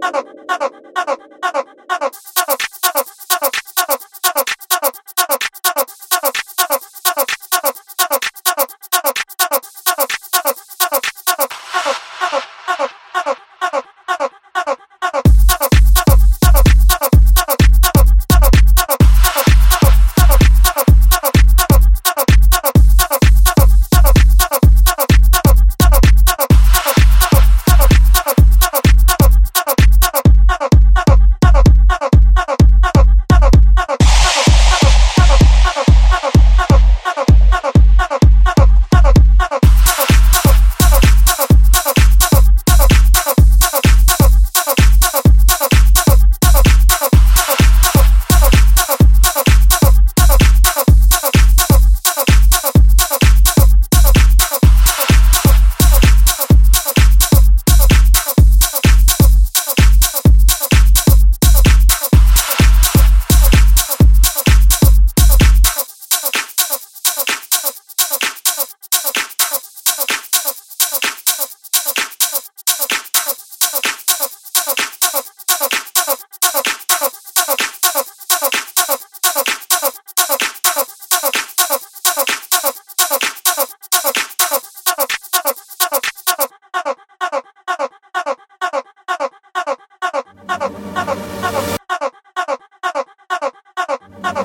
なぞ!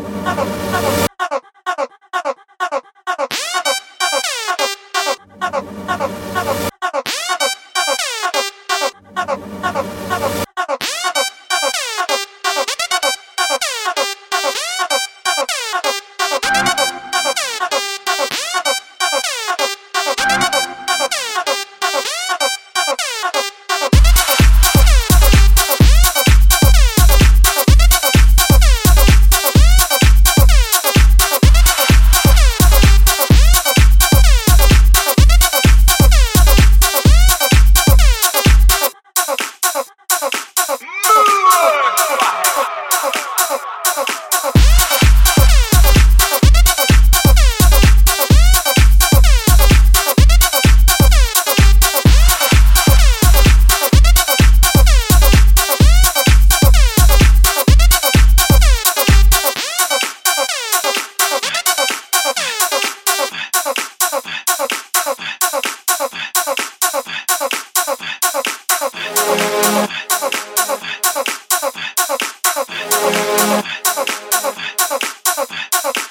Ha ha ha!